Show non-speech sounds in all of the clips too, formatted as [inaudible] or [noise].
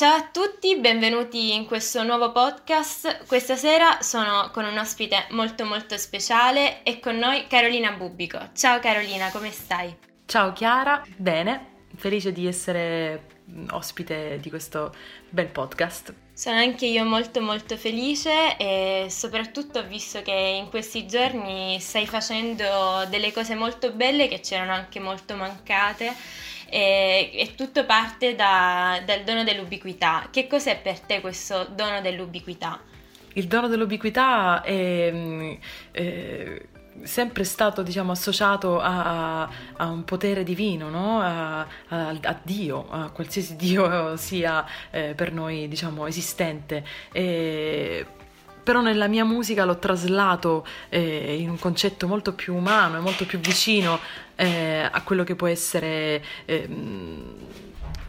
Ciao a tutti, benvenuti in questo nuovo podcast. Questa sera sono con un ospite molto molto speciale e con noi Carolina Bubbico. Ciao Carolina, come stai? Ciao Chiara, bene, felice di essere ospite di questo bel podcast. Sono anche io molto molto felice e soprattutto ho visto che in questi giorni stai facendo delle cose molto belle che c'erano anche molto mancate e, e tutto parte da, dal dono dell'ubiquità. Che cos'è per te questo dono dell'ubiquità? Il dono dell'ubiquità è... Mm, eh, sempre stato diciamo, associato a, a, un potere divino, no? a, a, Dio, a qualsiasi [laughs] Dio sia eh, per noi diciamo, esistente. E però nella mia musica l'ho traslato eh, in un concetto molto più umano e molto più vicino eh, a quello che può essere eh,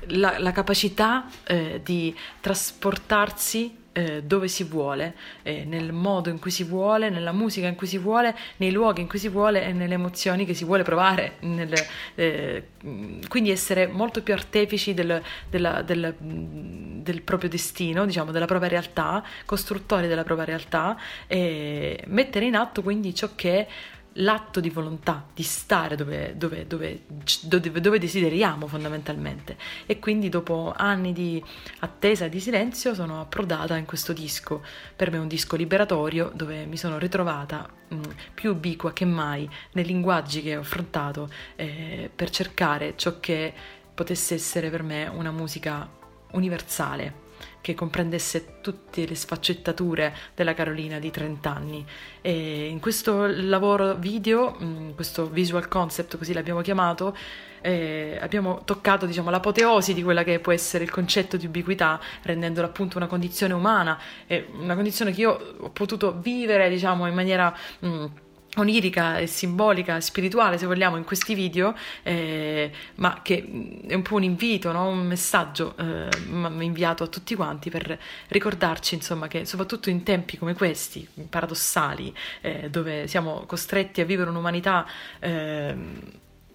la, la, capacità eh, di trasportarsi eh, dove si vuole, eh, nel modo in cui si vuole, nella musica in cui si vuole, nei luoghi in cui si vuole e nelle emozioni che si vuole provare. Nel, eh, quindi essere molto più artefici del, della, del, del, proprio destino, diciamo, della propria realtà, costruttori della propria realtà e mettere in atto quindi ciò che l'atto di volontà di stare dove, dove, dove, dove, desideriamo fondamentalmente. E quindi dopo anni di attesa e di silenzio sono approdata in questo disco. Per me un disco liberatorio dove mi sono ritrovata mh, più ubiqua che mai nei linguaggi che ho affrontato eh, per cercare ciò che potesse essere per me una musica universale che comprendesse tutte le sfaccettature della Carolina di 30 anni. E in questo lavoro video, mm, questo visual concept, così l'abbiamo chiamato, eh, abbiamo toccato diciamo, l'apoteosi di quella che può essere il concetto di ubiquità, rendendolo appunto una condizione umana, eh, una condizione che io ho potuto vivere diciamo, in maniera... Mh, mm, onirica e simbolica, spirituale se vogliamo in questi video, eh, ma che è un po' un invito, no? un messaggio eh, inviato a tutti quanti per ricordarci insomma che soprattutto in tempi come questi, paradossali, eh, dove siamo costretti a vivere un'umanità ehm,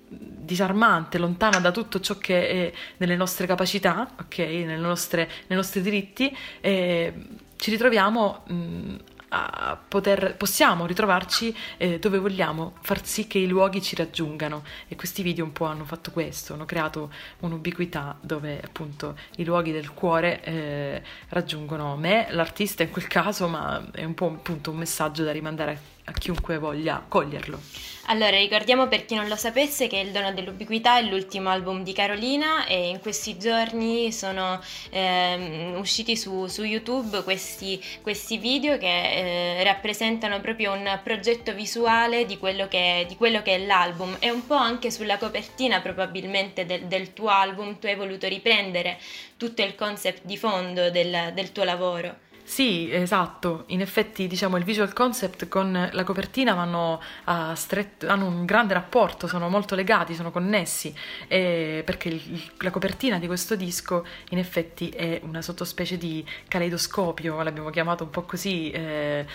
disarmante, lontana da tutto ciò che è nelle nostre capacità, ok, nelle nostre, nei nostri diritti, eh, ci ritroviamo mh, poter, possiamo ritrovarci eh, dove vogliamo, far sì che i luoghi ci raggiungano. E questi video un po' hanno fatto questo, hanno creato un'ubiquità dove appunto i luoghi del cuore eh, raggiungono me, l'artista in quel caso, ma è un po' appunto un messaggio da rimandare a a chiunque voglia coglierlo. Allora, ricordiamo per chi non lo sapesse che Il dono dell'ubiquità è l'ultimo album di Carolina e in questi giorni sono eh, usciti su, su YouTube questi, questi, video che eh, rappresentano proprio un progetto visuale di quello, che, di quello, che, è l'album e un po' anche sulla copertina probabilmente del, del, tuo album tu hai voluto riprendere tutto il concept di fondo del, del tuo lavoro. Sì, esatto. In effetti, diciamo, il visual concept con la copertina vanno, stretto, hanno un grande rapporto, sono molto legati, sono connessi, eh, perché il, la copertina di questo disco in effetti è una sottospecie di caleidoscopio, l'abbiamo chiamato un po' così, eh,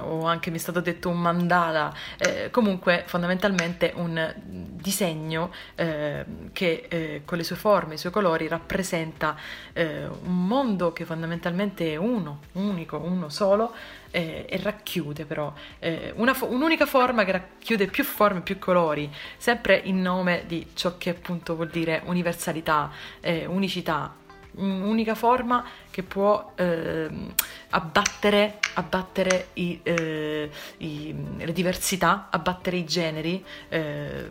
o anche mi è stato detto un mandala, eh, comunque fondamentalmente un disegno eh, che eh, con le sue forme, i suoi colori rappresenta eh, un mondo che fondamentalmente è uno, unico, uno solo, eh, e racchiude però eh, una, un'unica forma che racchiude più forme, più colori, sempre in nome di ciò che appunto vuol dire universalità, eh, unicità, un'unica forma che può eh, abbattere, abbattere i, eh, i, le diversità, abbattere i generi, eh,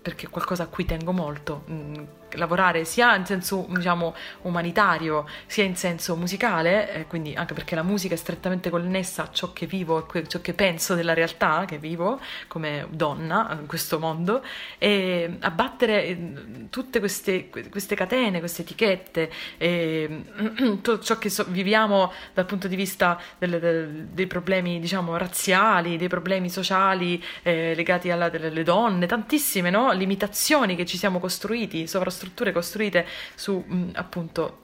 perché è qualcosa a cui tengo molto. Lavorare sia in senso diciamo umanitario sia in senso musicale, eh, quindi anche perché la musica è strettamente connessa a ciò che vivo e ciò che penso della realtà che vivo come donna in questo mondo, e abbattere eh, tutte queste, queste catene, queste etichette, [clears throat] tutto ciò che so, viviamo dal punto di vista del, del, dei problemi diciamo razziali, dei problemi sociali eh, legati delle donne, tantissime no? limitazioni che ci siamo costruiti, sovrastrutturati strutture costruite su, mh, appunto,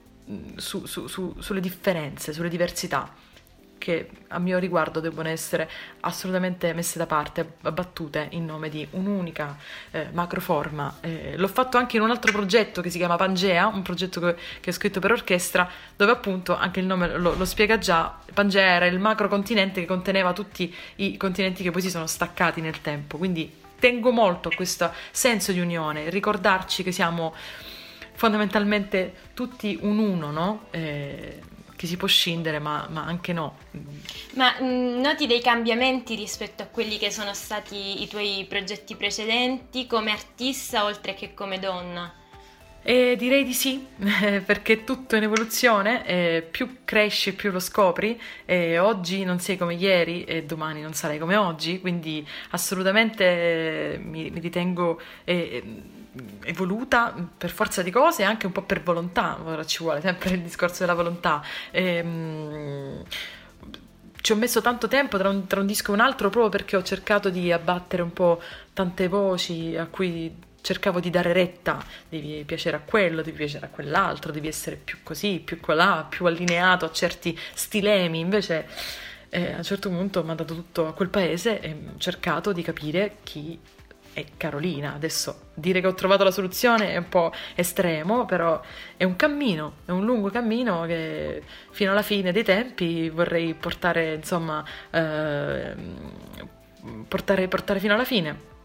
su, su, su, sulle differenze, sulle diversità. che a mio riguardo devono essere assolutamente messe da parte, abbattute in nome di un'unica eh, macroforma. Eh, l'ho fatto anche in un altro progetto che si chiama Pangea, un progetto che, che ho scritto per orchestra, dove appunto anche il nome lo, lo spiega già, Pangea era il macrocontinente che conteneva tutti i continenti che poi si sono staccati nel tempo, quindi tengo molto a questo senso di unione, ricordarci che siamo fondamentalmente tutti un uno, no? Eh, che si può scindere, ma, ma anche no. Ma mh, mm, noti dei cambiamenti rispetto a quelli che sono stati i tuoi progetti precedenti come artista oltre che come donna? E direi di sì, [laughs] perché tutto in evoluzione, eh, più cresci più lo scopri, e oggi non sei come ieri e domani non sarai come oggi, quindi assolutamente eh, mi, mi, ritengo eh, evoluta per forza di cose e anche un po' per volontà, ora ci vuole sempre il discorso della volontà. Ehm, ci ho messo tanto tempo tra un, tra un, disco e un altro proprio perché ho cercato di abbattere un po' tante voci a cui cercavo di dare retta, devi piacere a quello, devi piacere a quell'altro, devi essere più così, più colà, più allineato a certi stilemi, invece eh, a un certo punto ho mandato tutto a quel paese e ho cercato di capire chi è Carolina. Adesso dire che ho trovato la soluzione è un po' estremo, però è un cammino, è un lungo cammino che fino alla fine dei tempi vorrei portare, insomma, eh, portare, portare fino alla fine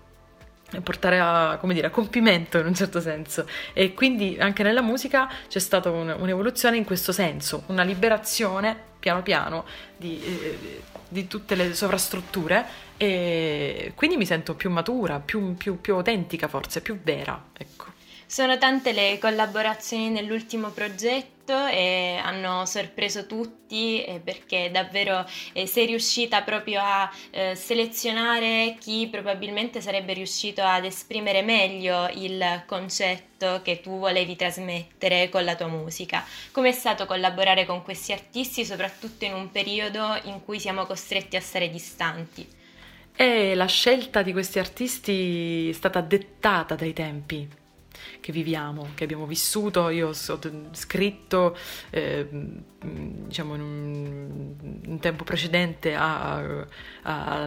portare a, dire, a compimento in un certo senso e quindi anche nella musica c'è stata un, un'evoluzione in questo senso, una liberazione piano piano di, eh, di tutte le sovrastrutture e quindi mi sento più matura, più, più, più autentica forse, più vera, ecco. Sono tante le collaborazioni nell'ultimo progetto e hanno sorpreso tutti eh, perché davvero eh, sei riuscita proprio a eh, selezionare chi probabilmente sarebbe riuscito ad esprimere meglio il concetto che tu volevi trasmettere con la tua musica. Com'è stato collaborare con questi artisti, soprattutto in un periodo in cui siamo costretti a stare distanti? E la scelta di questi artisti è stata dettata dai tempi che viviamo, che abbiamo vissuto. Io ho scritto, eh, diciamo, in un, un, tempo precedente al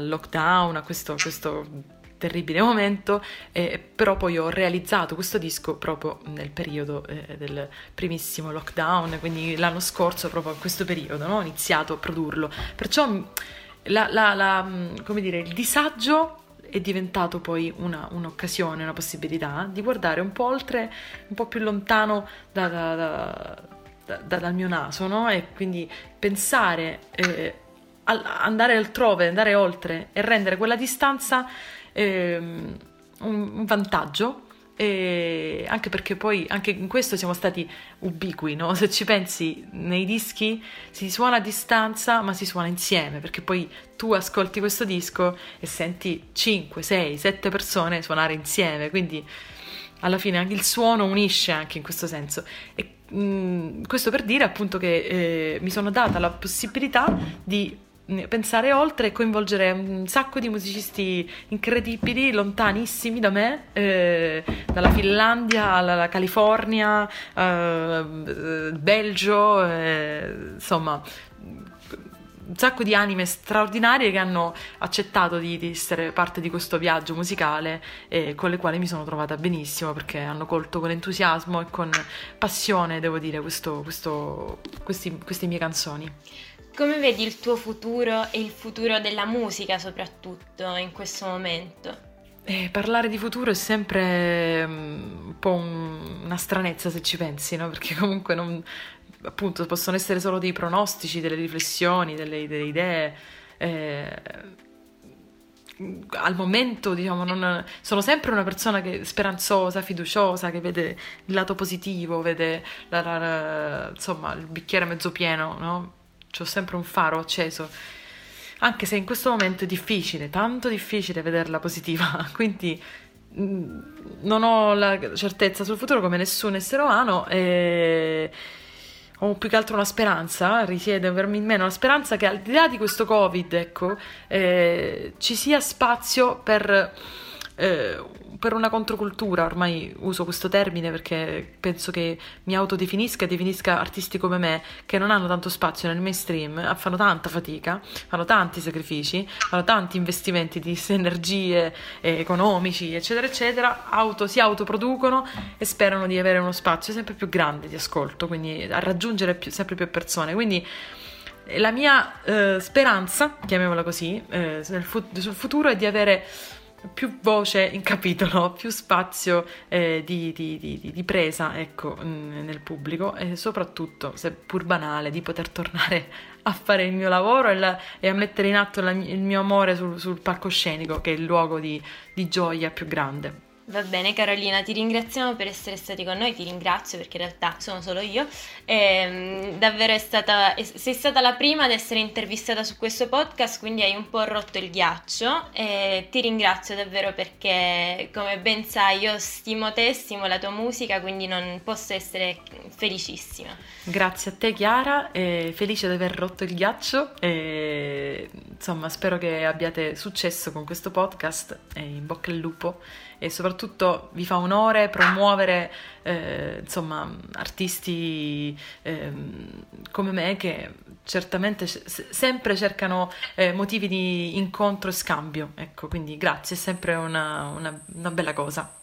lockdown, a questo, questo terribile momento, eh, però poi ho realizzato questo disco proprio nel periodo eh, del primissimo lockdown, quindi l'anno scorso, proprio in questo periodo, no? ho iniziato a produrlo. Perciò la, la, la, dire, il disagio è diventato poi una, un'occasione, una possibilità di guardare un po' oltre, un po' più lontano da, da, da, dal mio naso, no? E quindi pensare, eh, andare altrove, andare oltre e rendere quella distanza eh, un, un vantaggio e anche perché poi anche in questo siamo stati ubiqui, no? Se ci pensi, nei dischi si suona a distanza, ma si suona insieme, perché poi tu ascolti questo disco e senti 5, 6, 7 persone suonare insieme, quindi alla fine anche il suono unisce anche in questo senso. E mh, mm, questo per dire appunto che eh, mi sono data la possibilità di pensare oltre e coinvolgere un sacco di musicisti incredibili, lontanissimi da me, eh, dalla Finlandia alla California, eh, Belgio, eh, insomma un sacco di anime straordinarie che hanno accettato di, di, essere parte di questo viaggio musicale e con le quali mi sono trovata benissimo perché hanno colto con entusiasmo e con passione, devo dire, questo, questo, questi, queste mie canzoni. Come vedi il tuo futuro e il futuro della musica soprattutto in questo momento? Eh, parlare di futuro è sempre um, un po' un, una stranezza se ci pensi, no? Perché [laughs] comunque non, appunto possono essere solo dei pronostici, delle riflessioni, delle, delle idee. Eh, al momento, diciamo, non, sono sempre una persona che, speranzosa, fiduciosa, che vede il lato positivo, vede la, la, la, insomma, il bicchiere mezzo pieno, no? Ho sempre un faro acceso, anche se in questo momento è difficile, tanto difficile vederla positiva, [laughs] quindi mm, non ho la certezza sul futuro come nessun essere umano e ho più che altro una speranza, risiede in me una speranza che al di là di questo covid, ecco, eh, ci sia spazio per eh, per una controcultura, ormai uso questo termine perché penso che mi autodefinisca e definisca artisti come me che non hanno tanto spazio nel mainstream, fanno tanta fatica, fanno tanti sacrifici, fanno tanti investimenti di [laughs] energie eh, economici, eccetera, eccetera, auto, si autoproducono e sperano di avere uno spazio sempre più grande di ascolto, quindi a raggiungere più, sempre più persone. Quindi la mia eh, speranza, chiamiamola così, eh, fu- sul futuro è di avere più voce in capitolo, [laughs] più spazio eh, di, di, di, di, presa ecco, nel pubblico e soprattutto, seppur banale, di poter tornare a fare il mio lavoro e, la, e a mettere in atto la, il mio amore sul, sul, palcoscenico, che è il luogo di gioia più grande. Va bene Carolina, ti ringraziamo per essere stati con noi, ti ringrazio perché in realtà sono solo io. E, ehm, davvero è stata, sei stata la prima ad essere intervistata su questo podcast, quindi hai un po' rotto il ghiaccio e ti ringrazio davvero perché come ben sai io stimo te, stimo la tua musica, quindi non posso essere felicissima. Grazie a te Chiara, felice di aver rotto il ghiaccio e insomma spero che abbiate successo con questo podcast e in bocca al lupo e soprattutto vi fa onore promuovere eh, insomma, artisti eh, come me che certamente c- sempre cercano eh, motivi di incontro e scambio. Ecco, quindi grazie, è sempre una, una, una bella cosa.